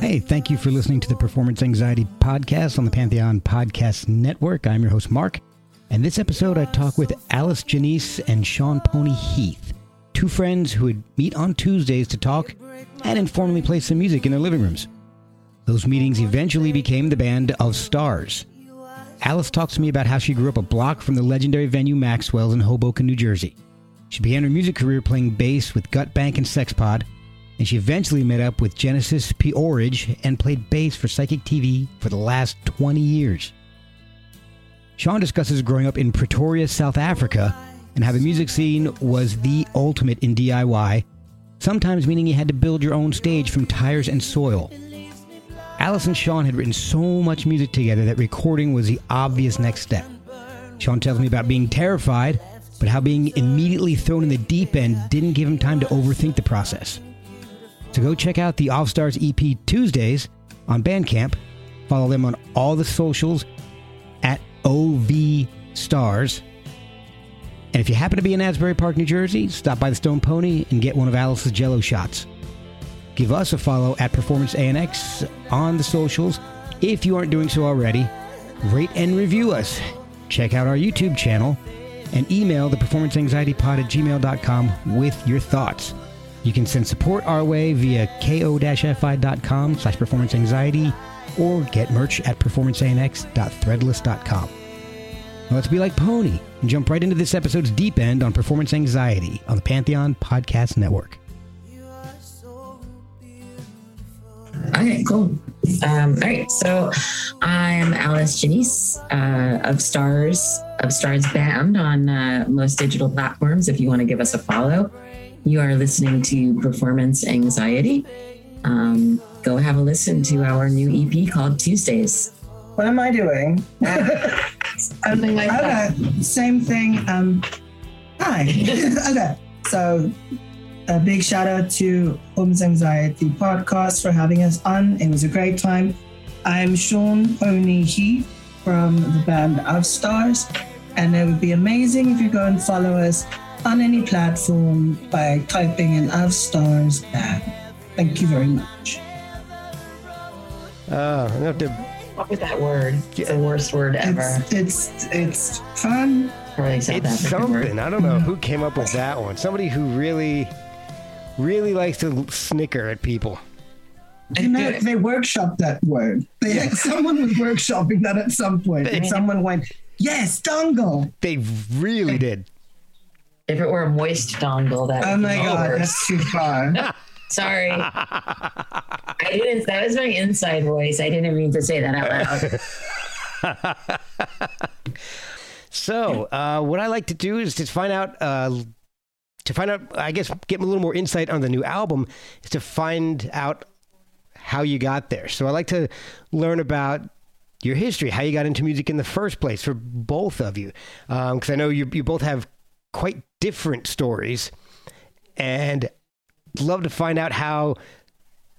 Hey, thank you for listening to the Performance Anxiety Podcast on the Pantheon Podcast Network. I'm your host, Mark. And this episode, I talk with Alice Genese and Sean Pony Heath, two friends who would meet on Tuesdays to talk and informally play some music in their living rooms. Those meetings eventually became the band of Stars. Alice talks to me about how she grew up a block from the legendary venue Maxwell's in Hoboken, New Jersey. She began her music career playing bass with Gut Bank and Sexpod, and she eventually met up with Genesis P-Orridge and played bass for Psychic TV for the last 20 years. Sean discusses growing up in Pretoria, South Africa, and how the music scene was the ultimate in DIY, sometimes meaning you had to build your own stage from tires and soil. Alice and Sean had written so much music together that recording was the obvious next step. Sean tells me about being terrified, but how being immediately thrown in the deep end didn't give him time to overthink the process. So go check out the Of Stars EP Tuesdays on Bandcamp. Follow them on all the socials at OV Stars. And if you happen to be in Asbury Park, New Jersey, stop by the Stone Pony and get one of Alice's Jello shots. Give us a follow at Performance ANX on the socials if you aren't doing so already. Rate and review us. Check out our YouTube channel and email the performance anxiety pod at gmail.com with your thoughts. You can send support our way via ko-fi.com slash performance anxiety or get merch at performanceanx.threadless.com. Now let's be like Pony and jump right into this episode's deep end on performance anxiety on the Pantheon Podcast Network. Okay, cool. Um, all right, so I'm Alice Genese uh, of Stars of Stars Band on uh, most digital platforms. If you want to give us a follow, you are listening to Performance Anxiety. Um, go have a listen to our new EP called Tuesdays. What am I doing? Something like that. same thing. Um, hi. okay, so a big shout out to Performance Anxiety Podcast for having us on. It was a great time. I'm Sean Pony Heath from the band Of Stars, and it would be amazing if you go and follow us on any platform by typing in Of Stars band. Thank you very much. Uh, I'm gonna have to What was that word? It's the worst word ever. It's it's it's fun. Really South It's African word. something. I don't know who came up with that one. Somebody who really, really likes to snicker at people. You know, they workshopped that word. They had someone was workshopping that at some point, and someone went, "Yes, dongle." They really did. If it were a moist dongle, that would Oh my be god, worse. that's too far. Sorry. I didn't that was my inside voice. I didn't mean to say that out loud. So, uh, what I like to do is to find out, uh, to find out, I guess, get a little more insight on the new album, is to find out how you got there. So, I like to learn about your history, how you got into music in the first place for both of you, because I know you you both have quite different stories, and love to find out how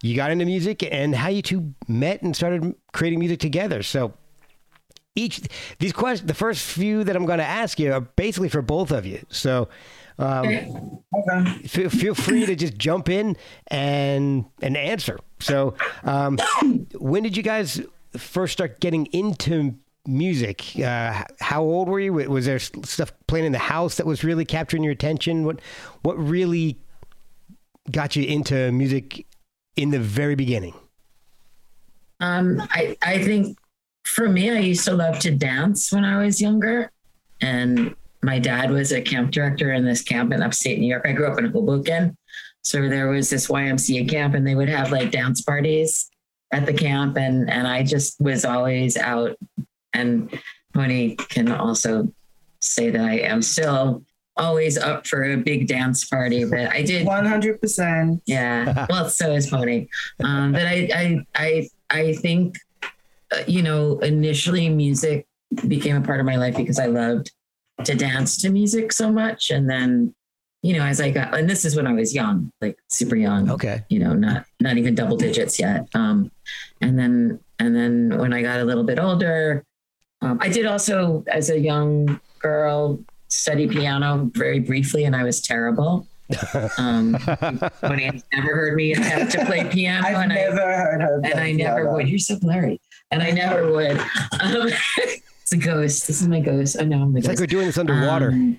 you got into music and how you two met and started creating music together. So each these questions, the first few that I'm going to ask you are basically for both of you. So um, Okay. feel, feel free to just jump in and and answer. So um, when did you guys first start getting into music? Uh, how old were you? Was there stuff playing in the house that was really capturing your attention? What what really got you into music in the very beginning? Um, I, I think for me, I used to love to dance when I was younger. And my dad was a camp director in this camp in upstate New York. I grew up in Hoboken. So there was this YMCA camp and they would have like dance parties at the camp. And, and I just was always out. And Pony can also say that I am still always up for a big dance party, but I did One hundred percent. yeah. Well, so is Pony. Um, but I, I, I, I think, uh, you know, initially music became a part of my life because I loved to dance to music so much, and then, you know, as I got, and this is when I was young, like super young. Okay. You know, not not even double digits yet. Um, and then and then when I got a little bit older, um, I did also as a young girl study piano very briefly, and I was terrible. Um, Tony never heard me attempt to play piano, I've and never I heard her. and I never piano. would. You're so blurry, and I never would. Um, it's a ghost. This is my ghost. I know I'm the It's like ghost. we're doing this underwater. Um,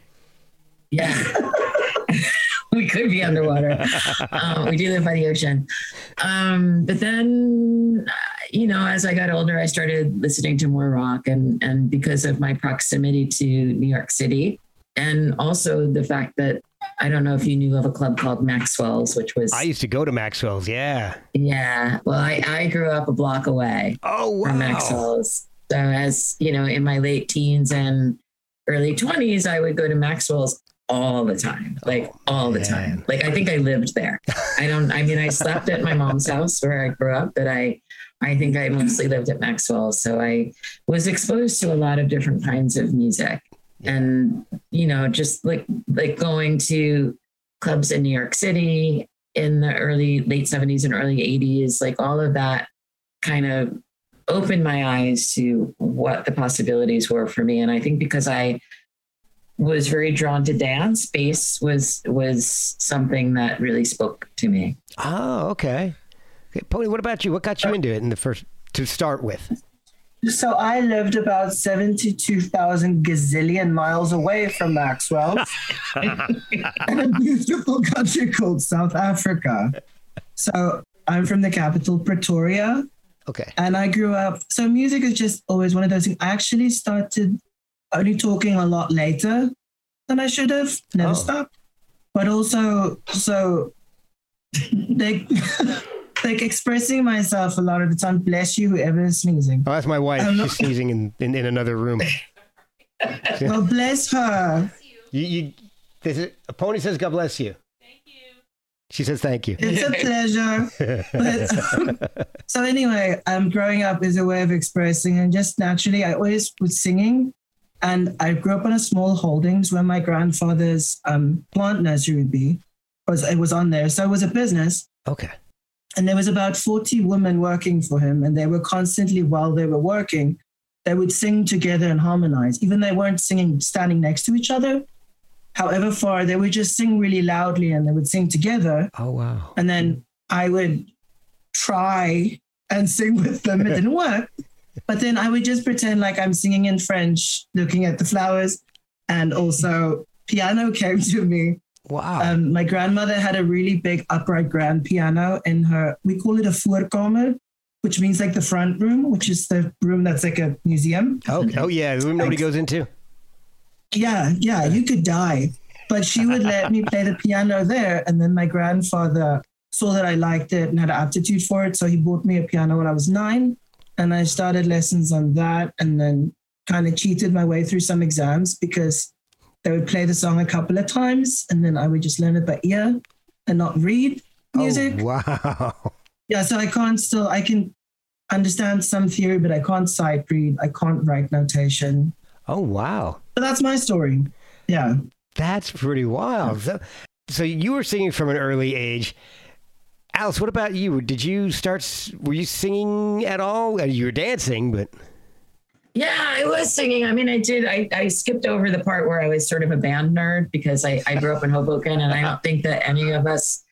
yeah. we could be underwater. Um, we do live by the ocean. Um, but then, uh, you know, as I got older, I started listening to more rock, and and because of my proximity to New York City, and also the fact that I don't know if you knew of a club called Maxwell's, which was I used to go to Maxwell's. Yeah. yeah. Well, I I grew up a block away Oh wow. from Maxwell's. So as you know, in my late teens and early twenties, I would go to Maxwell's all the time, like oh, all the man. time. Like I think I lived there. I don't. I mean, I slept at my mom's house where I grew up, but I, I think I mostly lived at Maxwell, So I was exposed to a lot of different kinds of music, and you know, just like like going to clubs in New York City in the early late seventies and early eighties, like all of that kind of opened my eyes to what the possibilities were for me. And I think because I was very drawn to dance, bass was was something that really spoke to me. Oh, okay. okay. Pony, what about you? What got you into it in the first to start with? So I lived about 72,000 gazillion miles away from Maxwell in a beautiful country called South Africa. So I'm from the capital, Pretoria, Okay. and I grew up. So music is just always one of those things. I actually started only talking a lot later than I should have. Never Oh. stopped. But also, so like, like expressing myself a lot of the time. Bless you, whoever is sneezing. Oh, that's my wife. I'm not- She's sneezing in, in, in another room. Well, bless her. You, you, this is, a pony says, God bless you. Thank you. She says, thank you. It's a pleasure. But, so anyway, um, growing up is a way of expressing, and just naturally, I always was singing. And I grew up on a small holdings where my grandfather's um, plant nursery would be, was it was on there. So it was a business, Okay. and there was about forty women working for him, and they were constantly while they were working, they would sing together and harmonize. Even they weren't singing standing next to each other. However far, they would just sing really loudly, and they would sing together. Oh, wow. And then I would try and sing with them. It didn't work. But then I would just pretend like I'm singing in French, looking at the flowers. And also, piano came to me. Wow. Um, my grandmother had a really big upright grand piano in her, we call it a voorkamer, which means like the front room, which is the room that's like a museum. oh, oh, yeah. The room nobody goes into. Yeah, yeah, you could die. But she would let me play the piano there. And then my grandfather saw that I liked it and had an aptitude for it. So he bought me a piano when I was nine. And I started lessons on that and then kind of cheated my way through some exams because they would play the song a couple of times and then I would just learn it by ear and not read oh, music. Oh, wow. Yeah, so I can't still, I can understand some theory, but I can't sight read. I can't write notation. Oh, wow. But that's my story. Yeah. That's pretty wild. So, so you were singing from an early age. Alice, what about you? Did you start? Were you singing at all? Uh, You were dancing, but Yeah, I was singing. I mean, I did. I, I skipped over the part where I was sort of a band nerd because I, I grew up in Hoboken, and I don't think that any of us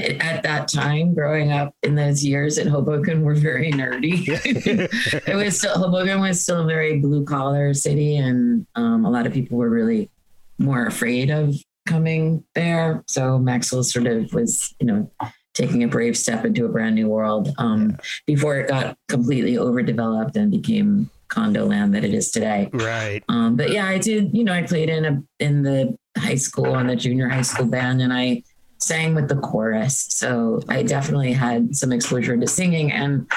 at that time, growing up in those years in Hoboken, were very nerdy. it was still Hoboken was still a very blue collar city, and um, a lot of people were really more afraid of coming there. So Maxwell sort of was, you know, taking a brave step into a brand new world um, before it got completely overdeveloped and became condo land that it is today. right. Um, but yeah, I did. You know, I played in a in the high school and the junior high school band, and I sang with the chorus. So I definitely had some exposure to singing, and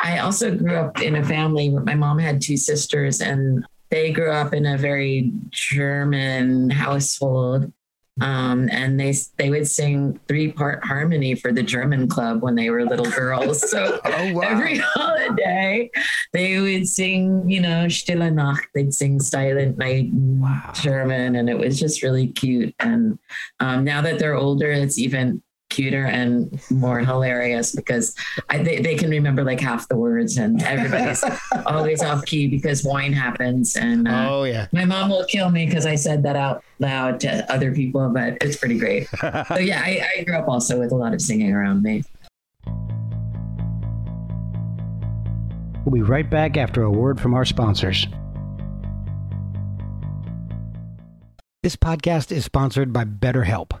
I also grew up in a family. where My mom had two sisters, and they grew up in a very German household. Um, and they they would sing three part harmony for the German club when they were little girls. So Oh, wow. every holiday they would sing, you know, Stille Nacht. They'd sing Silent Night Wow. German, and it was just really cute. And um, now that they're older, it's even cuter and more hilarious because I, they, they can remember like half the words and everybody's always off key because wine happens and uh, oh yeah. my mom will kill me because I said that out loud to other people but it's pretty great. So yeah I, I grew up also with a lot of singing around me. We'll be right back after a word from our sponsors. This podcast is sponsored by BetterHelp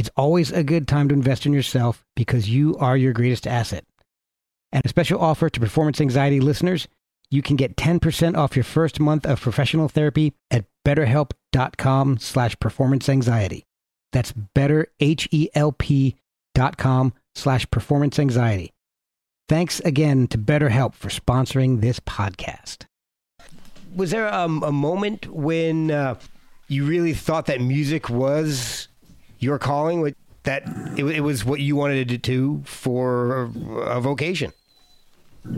it's always a good time to invest in yourself because you are your greatest asset. And a special offer to performance anxiety listeners, you can get 10% off your first month of professional therapy at betterhelp.com slash performance anxiety. That's betterhelp.com slash performance anxiety. Thanks again to BetterHelp for sponsoring this podcast. Was there um, a moment when uh, you really thought that music was your calling that it, it was what you wanted to do for a vocation?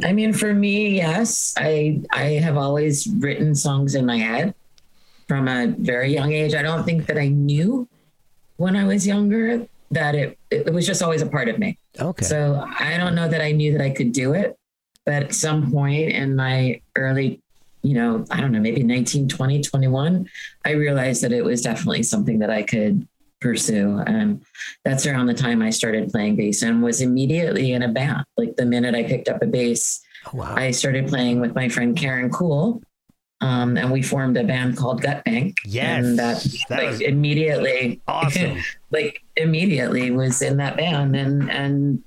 I mean for me yes. I i have always written songs in my head from a very young age. I don't think that i knew when i was younger that it it was just always a part of me. Okay. So i don't know that i knew that i could do it but at some point in my early you know i don't know maybe 19 20 21 i realized that it was definitely something that i could pursue. And that's around the time I started playing bass and was immediately in a band. Like the minute I picked up a bass, oh, wow. I started playing with my friend Karen Cool. Um, and we formed a band called Gut Bank. Yes, and that, that like immediately, awesome. like immediately was in that band, and and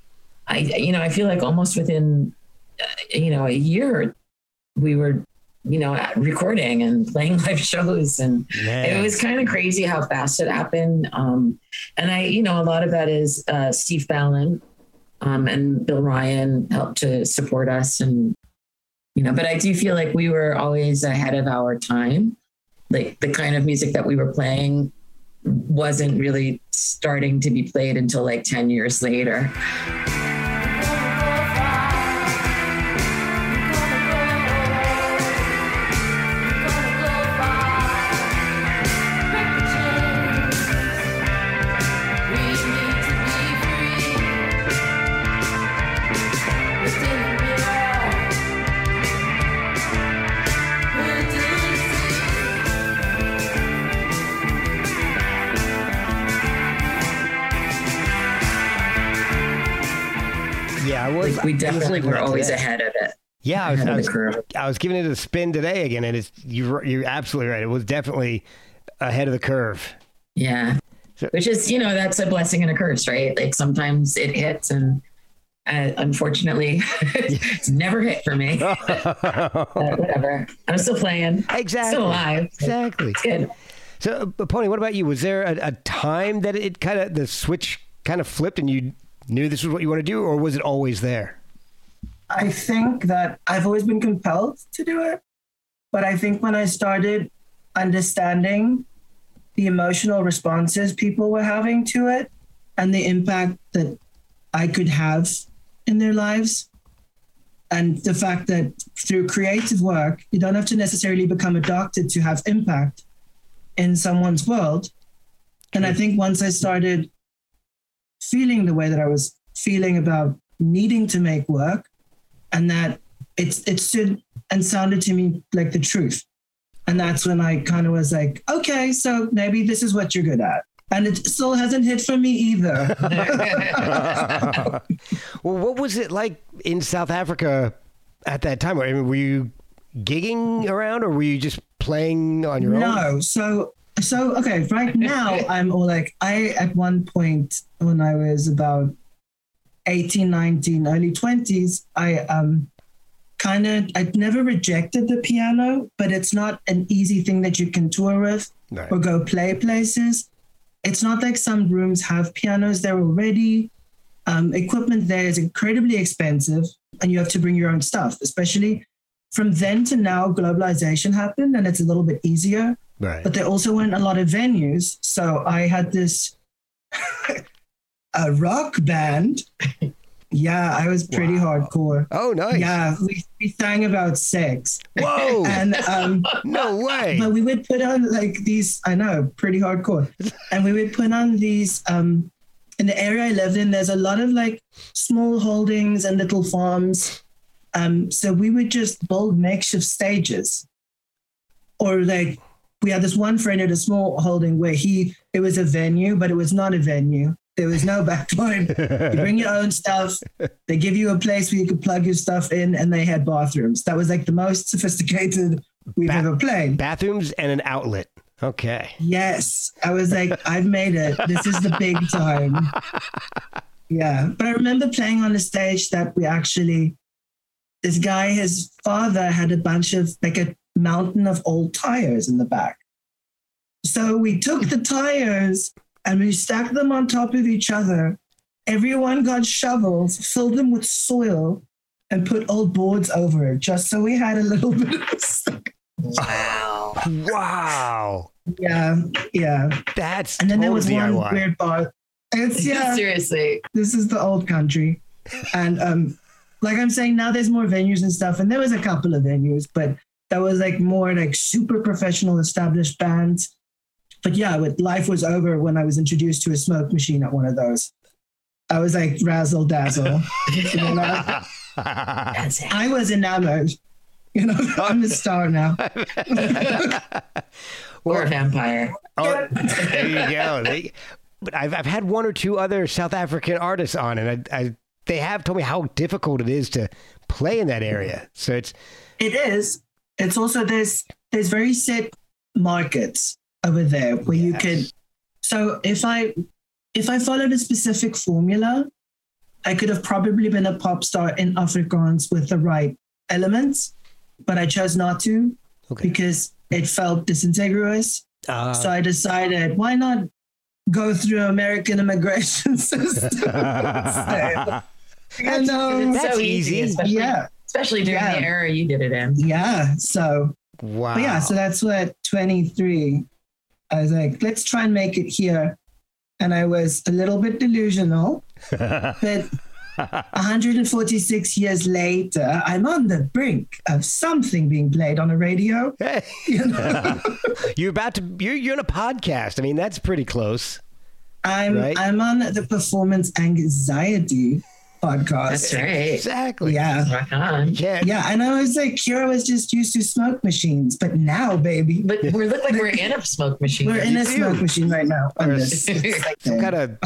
I, you know, I feel like almost within, uh, you know, a year, we were you know, recording and playing live shows. And it was kind of crazy how fast it happened. Um, and I, you know, a lot of that is uh, Steve Fallon um, and Bill Ryan helped to support us. And, you know, but I do feel like we were always ahead of our time. Like the kind of music that we were playing wasn't really starting to be played until like 10 years later. We definitely were always today. ahead of it. Yeah, I was, I was, I was, giving it a spin today again, and it's you're you're absolutely right. It was definitely ahead of the curve. Yeah, so, which is you know that's a blessing and a curse, right? Like sometimes it hits, and uh, unfortunately, it's never hit for me. whatever, I'm still playing. Exactly, still alive. Exactly, it's good. So, Pony, what about you? Was there a, a time that it kind of the switch kind of flipped, and you knew this was what you want to do, or was it always there? I think that I've always been compelled to do it. But I think when I started understanding the emotional responses people were having to it and the impact that I could have in their lives, and the fact that through creative work, you don't have to necessarily become a doctor to have impact in someone's world. And I think once I started feeling the way that I was feeling about needing to make work, and that it's it stood and sounded to me like the truth. And that's when I kind of was like, okay, so maybe this is what you're good at. and it still hasn't hit for me either. well, what was it like in South Africa at that time? I mean, were you gigging around, or were you just playing on your own? No, so so okay. Right now, I'm all like I at one point when I was about 18, 19, early 20s, I um kind of I'd never rejected the piano, but it's not an easy thing that you can tour with Right. or go play places. It's not like some rooms have pianos there already. Um, equipment there is incredibly expensive, and you have to bring your own stuff. Especially from then to now, globalization happened, and it's a little bit easier. Right. But there also weren't a lot of venues, so I had this a rock band. Yeah, I was pretty Wow. hardcore. oh, nice. Yeah, we, we sang about sex, Whoa. and um, no way. but we would put on like these i know pretty hardcore and we would put on these um in the area i lived in there's a lot of like small holdings and little farms um so we would just build makeshift stages or like we had this one friend at a small holding where he it was a venue but it was not a venue there was no backbone you bring your own stuff they give you a place where you could plug your stuff in and they had bathrooms that was like the most sophisticated we've Ba- ever played Bathrooms and an outlet. Okay. Yes. I was like, I've made it. This is the big time. Yeah. But I remember playing on a stage that we actually, this guy, his father had a bunch of, like a mountain of old tires in the back. So we took the tires and we stacked them on top of each other. Everyone got shovels, filled them with soil, and put old boards over it just so we had a little bit of. wow. Wow. Yeah. Yeah. That's And then there total was one weird bar. It's yeah, Seriously. this is the old country. And um like I'm saying, now there's more venues and stuff. And there was a couple of venues, but that was like more like super professional established bands. But yeah, but life was over when I was introduced to a smoke machine at one of those. I was like razzle dazzle. you know? That's. I was enamored. You know, I'm a star now. Or a vampire. Oh, there you go. They, but I've I've had one or two other South African artists on, and I, I they have told me how difficult it is to play in that area. So it's It is. It's also there's there's very set markets over there where you Yes. can. So if I if I followed a specific formula, I could have probably been a pop star in Afrikaans with the right elements, but I chose not to okay. because it felt disingenuous. Uh, so I decided why not go through American immigration system. instead? I know. That's so easy. especially, Yeah, especially during Yeah. the era you did it in. yeah. So wow. Yeah, so that's what 23. I was like, let's try and make it here. And I was a little bit delusional, but 146 years later, I'm on the brink of something being played on a radio. Hey. You know, you're about to you're you're in a podcast. I mean, that's pretty close. I'm Right. I'm on the performance anxiety podcast. That's right. Exactly. Yeah. Rock on. Yeah. Yeah, and I was like, Kira was just used to smoke machines, but now, baby, But we look like we're in a smoke machine. we're in a do. smoke machine right now. on Or this. Some kind of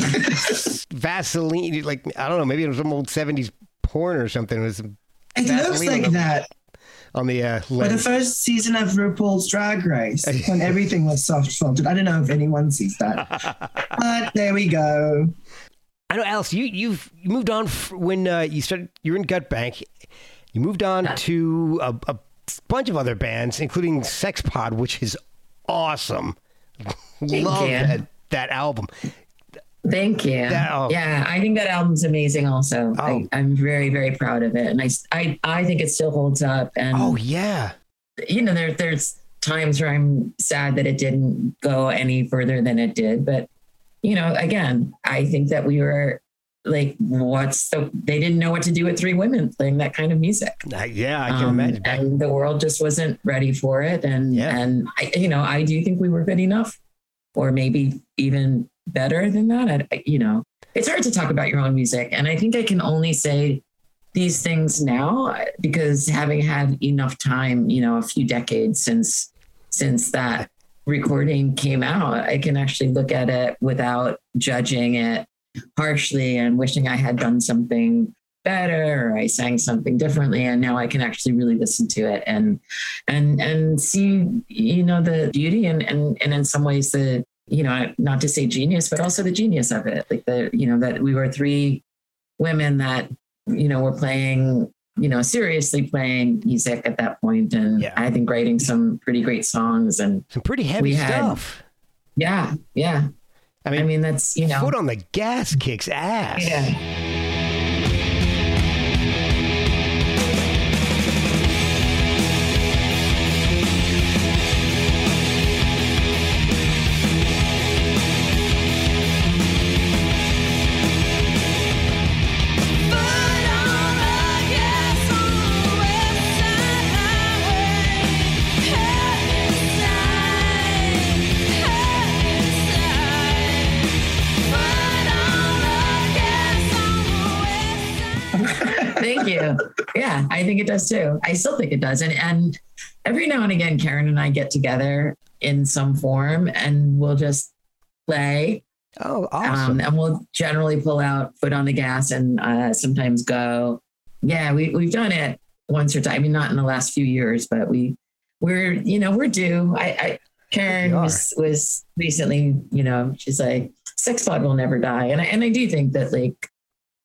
Vaseline, like I don't know, maybe it was some old '70s porn or something. It was It looks Vaseline on like the- that. on the uh, For the first season of RuPaul's Drag Race, when everything was soft filtered. I don't know if anyone sees that, but there we go. I know, Alice. You you've you moved on when uh, you started. You're in Gut Bank. You moved on to a, a bunch of other bands, including Sex Pod, which is awesome. Thank Love you. that that album. Thank you. That- oh. Yeah, I think that album's amazing. Also, Oh. I, I'm very, very proud of it, and I, I I think it still holds up. And Oh yeah, you know, there, there's times where I'm sad that it didn't go any further than it did, but you know, again, I think that we were like, what's the? They didn't know what to do with three women playing that kind of music. Uh, yeah. I can Um, imagine. And the world just wasn't ready for it. And Yeah. and I, you know, I do think we were good enough, or maybe even better than that. I, you know, it's hard to talk about your own music, and I think I can only say these things now because having had enough time, you know, a few decades since since that recording came out, I can actually look at it without judging it harshly and wishing I had done something better or I sang something differently. And now I can actually really listen to it and and and see you know the beauty and and and in some ways the you know not to say genius but also the genius of it. Like the you know that we were three women that you know were playing you know seriously playing music at that point and Yeah. I think writing some pretty great songs and Some pretty heavy We had- stuff. yeah yeah I mean, I mean that's you know foot on the gas kicks ass. yeah I think it does too. I still think it does. And and every now and again, Karen and I get together in some form and we'll just play. Oh, awesome. Um, and we'll generally pull out foot on the gas and uh, sometimes go. Yeah, we we've done it once or twice. I mean, not in the last few years, but we we're you know we're due. I, I Karen was was recently you know she's like sex pod will never die, and I and I do think that like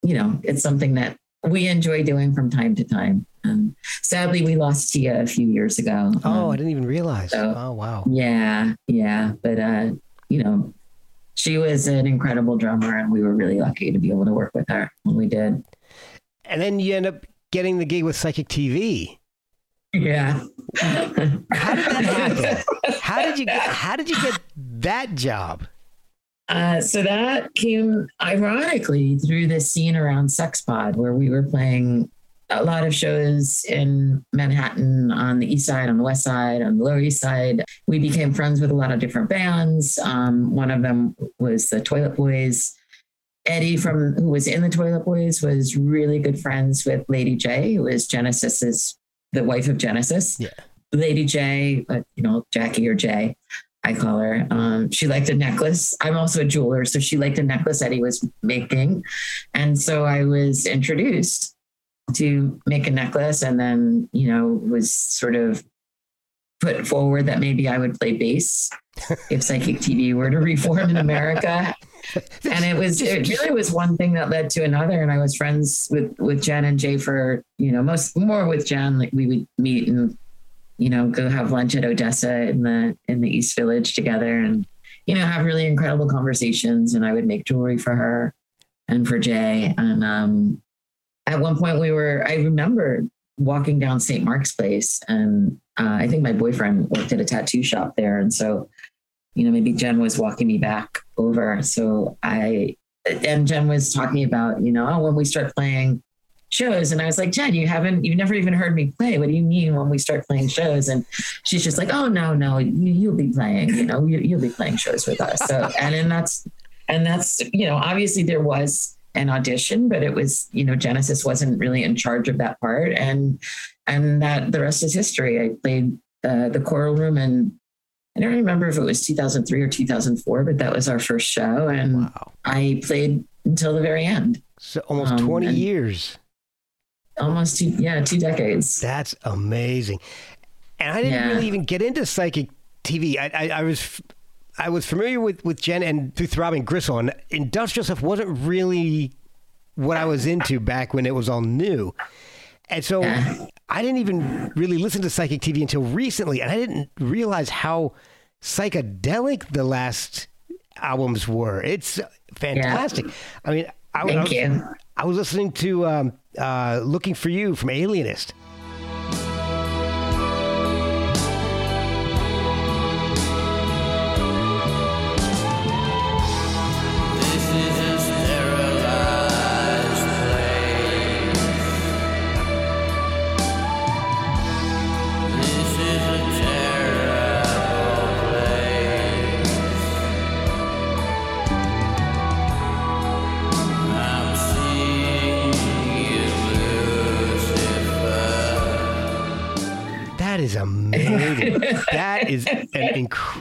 you know it's something that we enjoy doing from time to time. Um, sadly, we lost Tia a few years ago. oh, Um, I didn't even realize. so- oh, wow. yeah, yeah. But uh, you know, she was an incredible drummer and we were really lucky to be able to work with her when we did. And then you end up getting the gig with Psychic TV. Yeah. How did that happen? How did you get, how did you get that job? Uh, so that came ironically through the scene around Sexpod, where we were playing a lot of shows in Manhattan on the east side, on the west side, on the lower east side. We became friends with a lot of different bands. Um, one of them was the Toilet Boys. Eddie from who was in the Toilet Boys was really good friends with Lady Jaye, who was Genesis's the wife of Genesis. Yeah. Lady Jaye, uh, you know Jackie or Jaye, I call her. Um, she liked a necklace. I'm also a jeweler, so she liked a necklace Eddie was making, and so I was introduced to make a necklace, and then you know was sort of put forward that maybe I would play bass if Psychic TV were to reform in America. And it was it really was one thing that led to another. And I was friends with with Gen and Jaye for you know most more with Gen. Like we would meet and you know go have lunch at Odessa in the in the East Village together and you know have really incredible conversations. And I would make jewelry for her and for Jaye. And um, at one point we were I remember walking down St. Mark's Place and uh, I think my boyfriend worked at a tattoo shop there. And so you know, maybe Gen was walking me back over. So I, and Gen was talking about, you know, oh, when we start playing shows. And I was like, Gen, you haven't, you've never even heard me play. What do you mean when we start playing shows? And she's just like, oh, no, no, you, you'll be playing, you know, you, you'll be playing shows with us. So, and then that's, and that's, you know, obviously there was an audition, but it was, you know, Genesis wasn't really in charge of that part. And, and that the rest is history. I played uh, the Coral Room and I don't remember if it was 2003 or 2004, but that was our first show. And Wow. I played until the very end, So almost Um, 20 and- years. Almost two, yeah, two decades. That's amazing. And I didn't Yeah. really even get into psychic TV. I, I, I was I was familiar with, with Gen and through Throbbing Gristle, and industrial stuff wasn't really what I was into back when it was all new. And so Yeah. I didn't even really listen to psychic TV until recently, and I didn't realize how psychedelic the last albums were. It's fantastic. I mean, I, I Thank was, you. I was listening to um, uh, "Looking for You" from Alienist.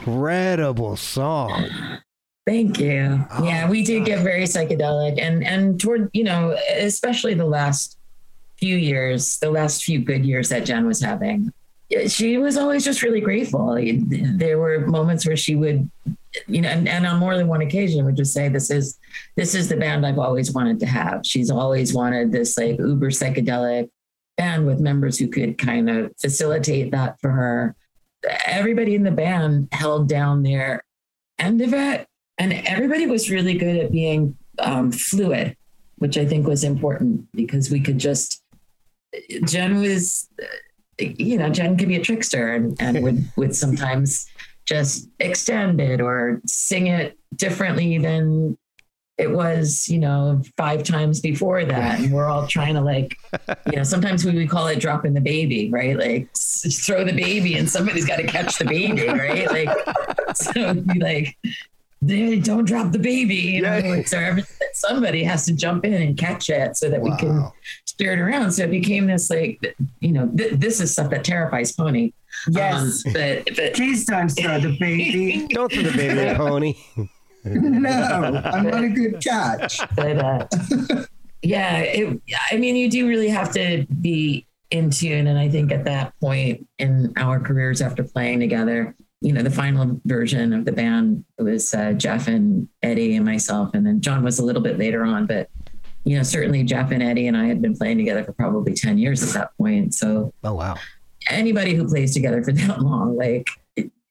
Incredible song. Thank you. Oh, yeah, we did get very psychedelic and and toward, you know, especially the last few years, the last few good years that Gen was having. She was always just really grateful. There were moments where she would, you know, and, and on more than one occasion would just say, This is this is the band I've always wanted to have. She's always wanted this like uber psychedelic band with members who could kind of facilitate that for her. Everybody in the band held down their end of it and everybody was really good at being um, fluid, which I think was important because we could just. Gen was, you know, Gen could be a trickster and, and would would sometimes just extend it or sing it differently than it was, you know, five times before that. And we're all trying to like, you know, sometimes we would call it dropping the baby, right? Like throw the baby and somebody's got to catch the baby, right? Like, so we like, they don't drop the baby, you know. Yeah. So every, somebody has to jump in and catch it so that we can steer it around. So it became this like, you know, th- this is stuff that terrifies Pony. Yes. Um, but but Please don't throw the baby. Don't throw the baby pony. No, I'm not a good catch. but uh, yeah, it, I mean, you do really have to be in tune. And I think at that point in our careers after playing together, you know, the final version of the band was uh, Jeff and Eddie and myself, and then John was a little bit later on, but you know, certainly Jeff and Eddie and I had been playing together for probably 10 years at that point. So Oh wow. anybody who plays together for that long, like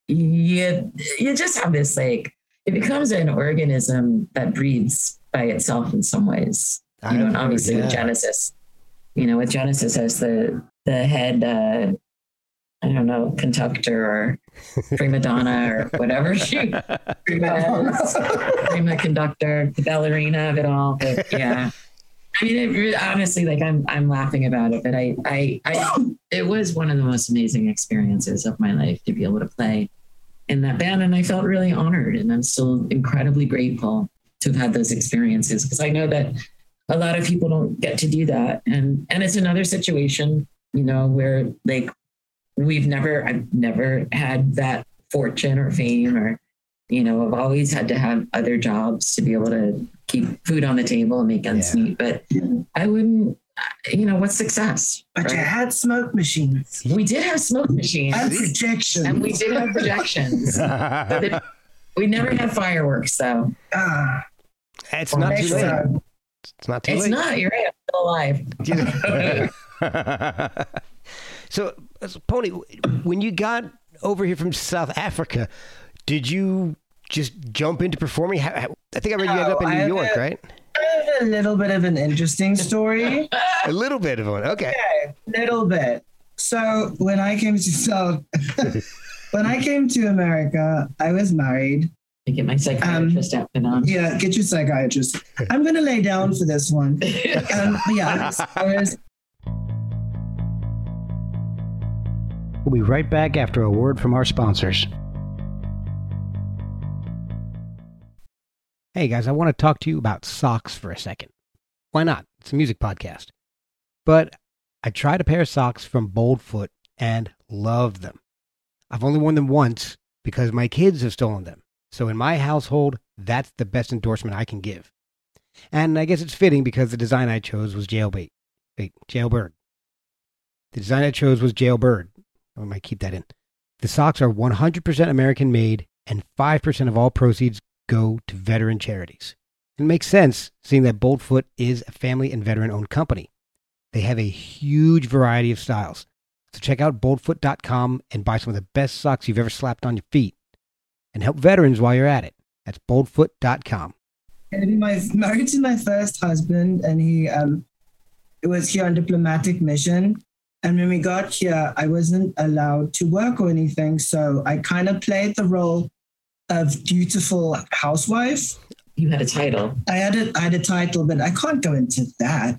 you, you just have this like it becomes an organism that breathes by itself in some ways. You know, and obviously yeah. with Genesis, you know, with Genesis as the the head, uh, I don't know, conductor or prima donna or whatever she was, prima conductor, the ballerina of it all. But yeah. I mean, it honestly, like I'm, I'm laughing about it, but I, I, I, it was one of the most amazing experiences of my life to be able to play in that band, and I felt really honored, and I'm still incredibly grateful to have had those experiences because I know that a lot of people don't get to do that, and and it's another situation, you know, where like we've never, I've never had that fortune or fame or you know, I've always had to have other jobs to be able to keep food on the table and make ends Yeah. meet. But I wouldn't, you know, what's success? But you had smoke machines We did have smoke machines and projection. and we did have projections. we never had fireworks, though. Ah, it's not too late. It's not too late. It's late. not. You're right. I'm still alive. so, so, Pony, when you got over here from South Africa, did you just jump into performing? How- how- I think I read you ended up in New I- York, right? I have a little bit of an interesting story. A little bit of one. Okay. Okay, little bit. So when I came to South, when I came to America, I was married. I get my psychiatrist outfit on. Yeah, get your psychiatrist. I'm gonna lay down for this one. Um, yeah, I was We'll be right back after a word from our sponsors. Hey guys, I want to talk to you about socks for a second. Why not? It's a music podcast. But I tried a pair of socks from Boldfoot and loved them. I've only worn them once because my kids have stolen them. So in my household, that's the best endorsement I can give. And I guess it's fitting because the design I chose was jailbait. Wait, jailbird. The design I chose was jailbird. I might keep that in. The socks are 100% American made, and 5% of all proceeds go to veteran charities. It makes sense, seeing that Boldfoot is a family and veteran owned company. They have a huge variety of styles. So check out boldfoot.com and buy some of the best socks you've ever slapped on your feet. And help veterans while you're at it. That's boldfoot.com. my married to my first husband, and he um, was here on diplomatic mission. And when we got here, I wasn't allowed to work or anything, so I kind of played the role of dutiful housewife. You had a title. I had a, I had a title, but I can't go into that.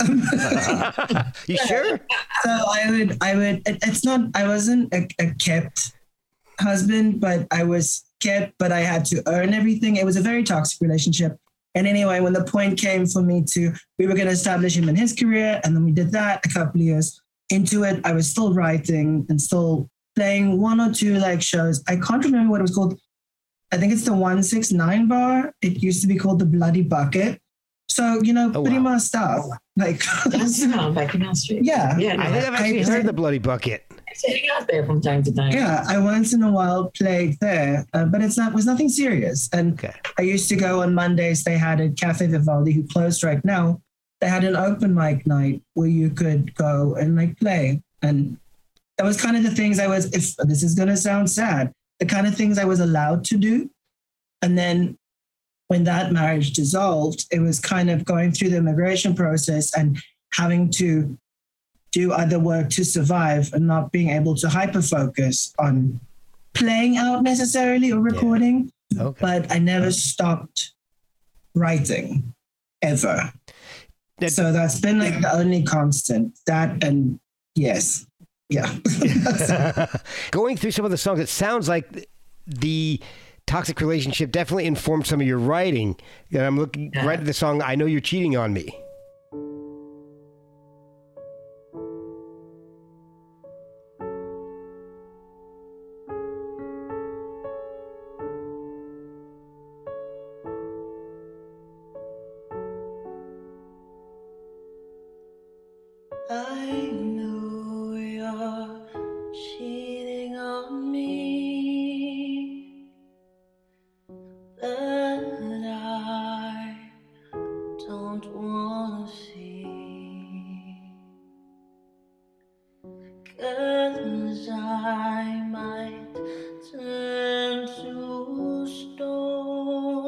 you sure? so I would, I would. It, it's not. I wasn't a, a kept husband, but I was kept. But I had to earn everything. It was a very toxic relationship. And anyway, when the point came for me to, we were going to establish him in his career, and then we did that a couple of years into it. I was still writing and still playing one or two like shows. I can't remember what it was called. I think it's the 169 bar. It used to be called the Bloody Bucket. So, you know, Oh, pretty wow. much stuff. Like, That's on by Canal Street. yeah. Yeah, no, I think I've actually I- heard the Bloody Bucket. I'm sitting out there from time to time. Yeah, I once in a while played there, uh, but it's not was nothing serious. And Okay. I used to go on Mondays. They had at Cafe Vivaldi, who closed right now. They had an open mic night where you could go and like play, and that was kind of the things I was. If this is gonna sound sad, the kind of things I was allowed to do. And then when that marriage dissolved, it was kind of going through the immigration process and having to do other work to survive and not being able to hyper focus on playing out necessarily or recording. Okay. But I never stopped writing ever. That- so that's been like the only constant. That and yes. Yeah. Going through some of the songs, it sounds like the toxic relationship definitely informed some of your writing. And I'm looking Yeah. right at the song "I Know You're Cheating on Me." Cause I might turn to stone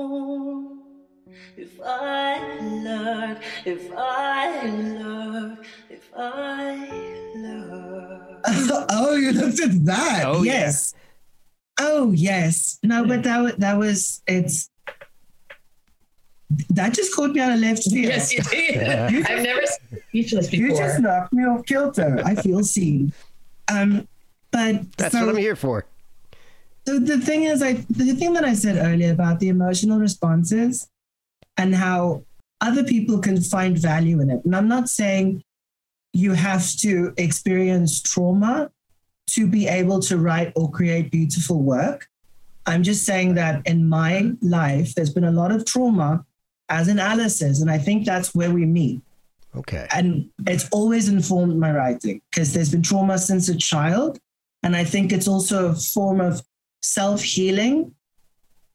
if I lurk, if I lurk, if I lurk. oh, you looked at that. Oh, yeah. yes. Oh yes. No, but that was that was it's that just caught me out of left field. Yes, you did. I've never seen speechless before. You just knocked me off kilter. I feel seen. Um, but That's so, what I'm here for. so the thing is, I the thing that I said earlier about the emotional responses and how other people can find value in it. And I'm not saying you have to experience trauma to be able to write or create beautiful work. I'm just saying that in my life, there's been a lot of trauma, as in Alice's, and I think that's where we meet Okay. and it's always informed my writing because there's been trauma since a child and i think it's also a form of self-healing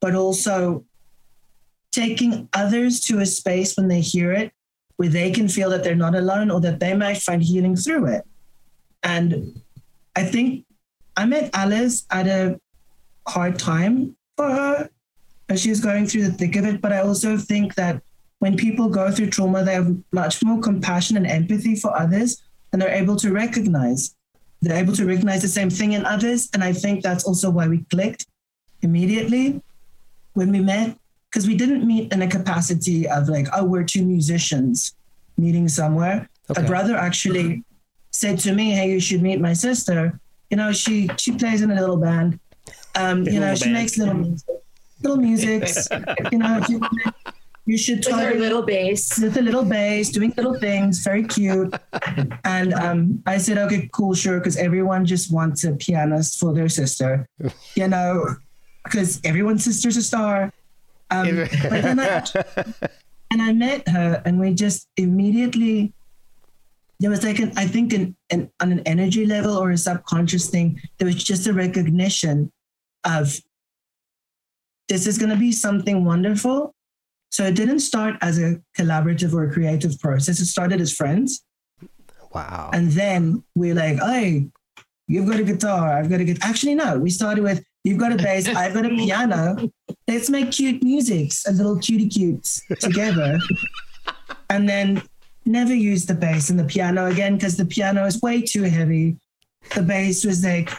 but also taking others to a space when they hear it where they can feel that they're not alone or that they might find healing through it and i think i met alice at a hard time for her as she was going through the thick of it but i also think that when people go through trauma, they have much more compassion and empathy for others, and they're able to recognize. They're able to recognize the same thing in others, and I think that's also why we clicked immediately when we met, because we didn't meet in a capacity of like, oh, we're two musicians meeting somewhere. Okay. A brother actually said to me, "Hey, you should meet my sister. You know, she she plays in a little band. Um, you know, she band. makes little music, little musics. you know, you, you should With her little bass. with a little bass, doing little things, very cute. And um, I said, okay, cool, sure, because everyone just wants a pianist for their sister, you know, because everyone's sister's a star. Um, but then I, and I met her, and we just immediately there was like an I think an, an on an energy level or a subconscious thing. There was just a recognition of this is going to be something wonderful. So it didn't start as a collaborative or a creative process. It started as friends. Wow. And then we're like, hey, you've got a guitar, I've got a guitar. Actually, no, we started with you've got a bass, I've got a piano. Let's make cute musics, a little cutie cutes together. and then never use the bass and the piano again because the piano is way too heavy. The bass was like,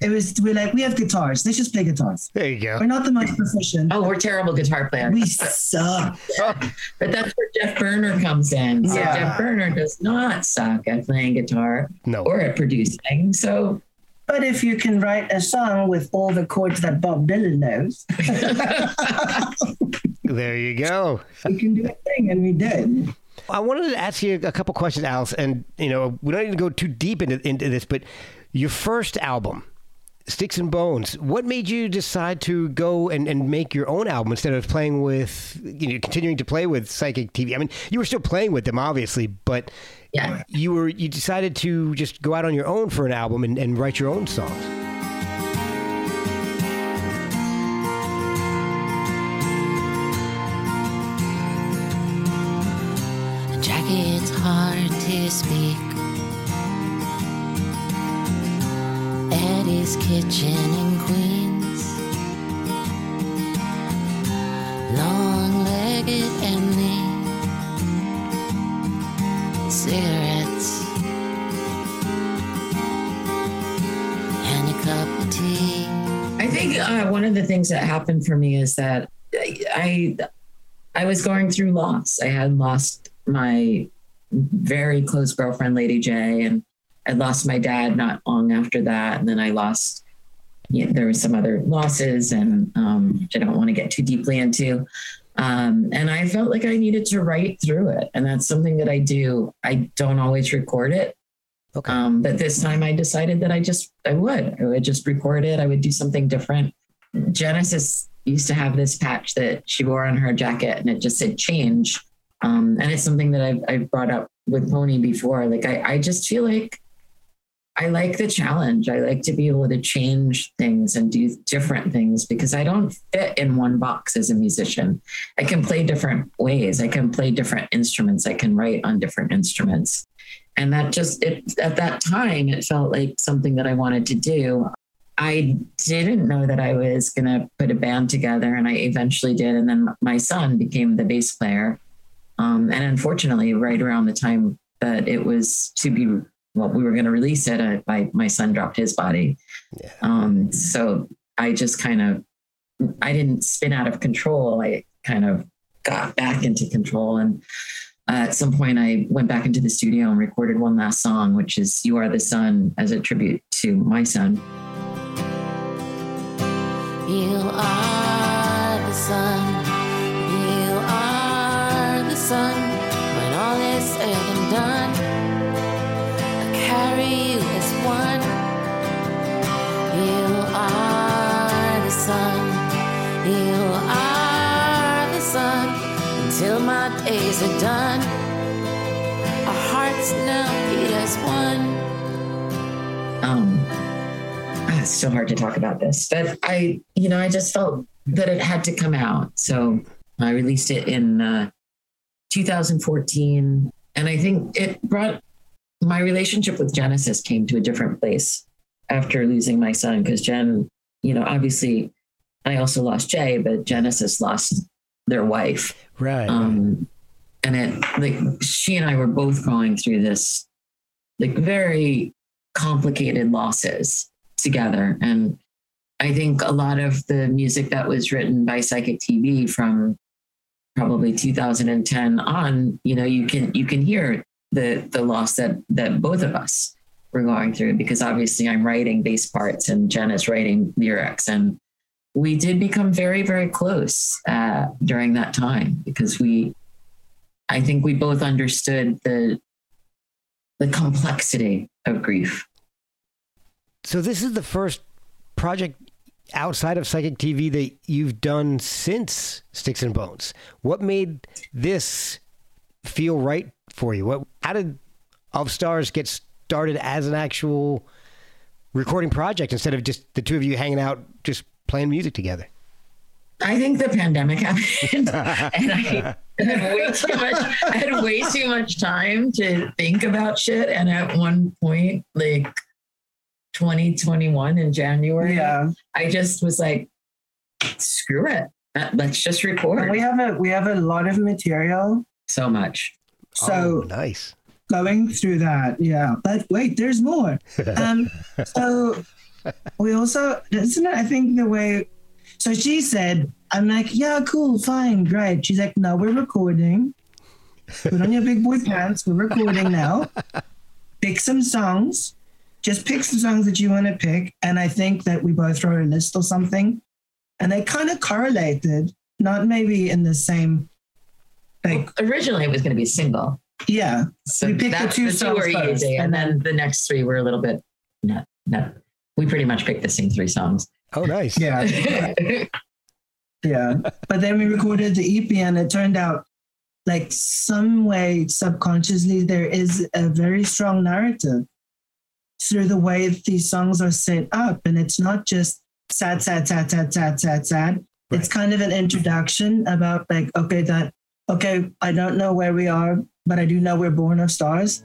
it was, we're like, we have guitars. Let's just play guitars. There you go. We're not the most proficient. Oh, we're terrible guitar players. We suck. But that's where Jeff Berner comes in. So Yeah. Jeff Berner does not suck at playing guitar No. or at producing. So But if you can write a song with all the chords that Bob Dylan knows, There you go. we can do a thing, and we did. I wanted to ask you a couple questions, Alice, and you know we don't need to go too deep into into this, but your first album, Sticks and Bones. What made you decide to go and, and make your own album instead of playing with, you know, continuing to play with Psychic TV? I mean, you were still playing with them, obviously, but Yeah. you were you decided to just go out on your own for an album and, and write your own songs. Jackie, it's hard to speak. Eddie's kitchen in Queens. Long legged Emily. Cigarettes. And a cup of tea. I think uh, one of the things that happened for me is that I I was going through loss. I had lost my very close girlfriend, Lady Jaye, and I lost my dad not long after that. And then I lost. Yeah, there were some other losses, and um, which I don't want to get too deeply into. Um, and I felt like I needed to write through it, and that's something that I do. I don't always record it, Okay. um, but this time I decided that I just I would I would just record it. I would do something different. Genesis used to have this patch that she wore on her jacket, and it just said "change." Um, and it's something that I've, I've brought up with Pony before. Like I, I just feel like I like the challenge. I like to be able to change things and do different things because I don't fit in one box as a musician. I can play different ways. I can play different instruments. I can write on different instruments and that just it at that time it felt like something that i wanted to do i didn't know that i was going to put a band together and i eventually did and then my son became the bass player um, and unfortunately right around the time that it was to be well we were going to release it uh, my, my son dropped his body Yeah. um, so i just kind of i didn't spin out of control i kind of got back into control and uh, at some point I went back into the studio and recorded one last song, which is You Are the Sun as a tribute to my son. You are Until my days are done, our hearts now beat as one. Um, ah, it's so hard to talk about this, but I, you know, I just felt that it had to come out. So I released it in uh, 2014. And I think it brought my relationship with Genesis came to a different place after losing my son because Gen, you know, obviously I also lost Jaye, but Genesis lost their wife. Right. Um, and it like she and I were both going through this like very complicated losses together. And I think a lot of the music that was written by Psychic TV from probably 2010 on, you know, you can you can hear the the loss that that both of us were going through because obviously I'm writing bass parts and Gen is writing lyrics and we did become very very close uh, during that time because we I think we both understood the the complexity of grief. So this is the first project outside of Psychic TV that you've done since Sticks and Bones. What made this feel right for you? What how did Of Stars get started as an actual recording project instead of just the two of you hanging out just playing music together? I think the pandemic happened, and I had way too much. I had way too much time to think about shit. And at one point, like 2021 in January, Yeah. I just was like, "Screw it, Uh, let's just record." We have a we have a lot of material. so much. So oh, nice. going through that, yeah. But wait, there's more. Um, so we also, isn't it? I think the way. So she said, "I'm like, yeah, cool, fine, great." She's like, "No, we're recording. Put on your big boy pants. We're recording now. Pick some songs. Just pick some songs that you want to pick." And I think that we both wrote a list or something, and they kind of correlated, not maybe in the same, like, Originally, it was going to be a single. yeah, So We picked the two the two songs were first, easy, and and then the next three were a little bit no, no. We pretty much picked the same three songs. Oh, nice. Yeah. yeah. But then we recorded the EP and it turned out like some way subconsciously there is a very strong narrative through the way these songs are set up. And it's not just sad, sad, sad, sad, sad, sad, sad. It's kind of an introduction about like, okay, that okay, I don't know where we are, but I do know we're born of stars.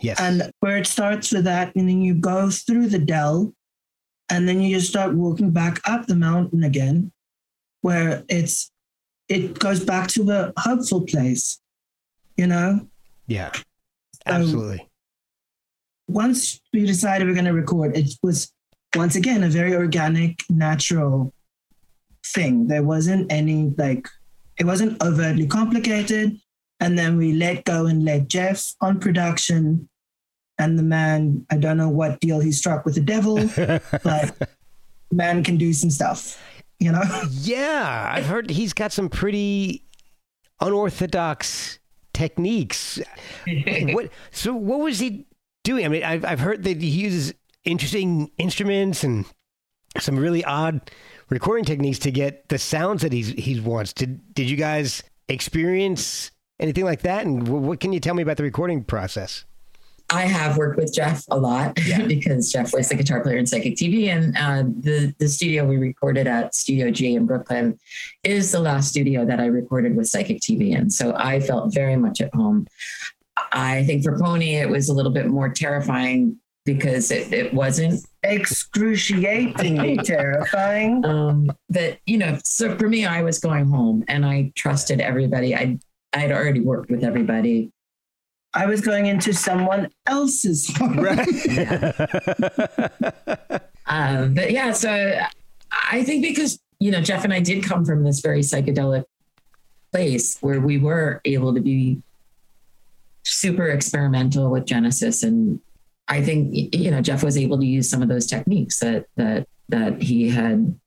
Yes. And where it starts with that, and then you go through the dell, and then you just start walking back up the mountain again, where it's it goes back to a hopeful place, you know. yeah. Absolutely. Once we decided we're going to record, it was once again a very organic, natural thing. There wasn't any like, it wasn't overtly complicated. And then we let go and let Jeff on production. And the man, I don't know what deal he struck with the devil, but man can do some stuff, you know? Yeah, I've heard he's got some pretty unorthodox techniques. what? So, what was he doing? I mean, I've I've heard that he uses interesting instruments and some really odd recording techniques to get the sounds that he's he wants. Did Did you guys experience anything like that? And wh- what can you tell me about the recording process? I have worked with Jeff a lot because Jeff was the guitar player in Psychic TV, and uh, the the studio we recorded at Studio G in Brooklyn is the last studio that I recorded with Psychic TV, and so I felt very much at home. I think for Pony it was a little bit more terrifying because it, it wasn't Excruciatingly terrifying. um, that you know. So for me, I was going home, and I trusted everybody. I I'd already worked with everybody. I was going into someone else's home. Um, but yeah, so I think because you know Jeff and I did come from this very psychedelic place where we were able to be super experimental with Genesis, and I think you know Jeff was able to use some of those techniques that that that he had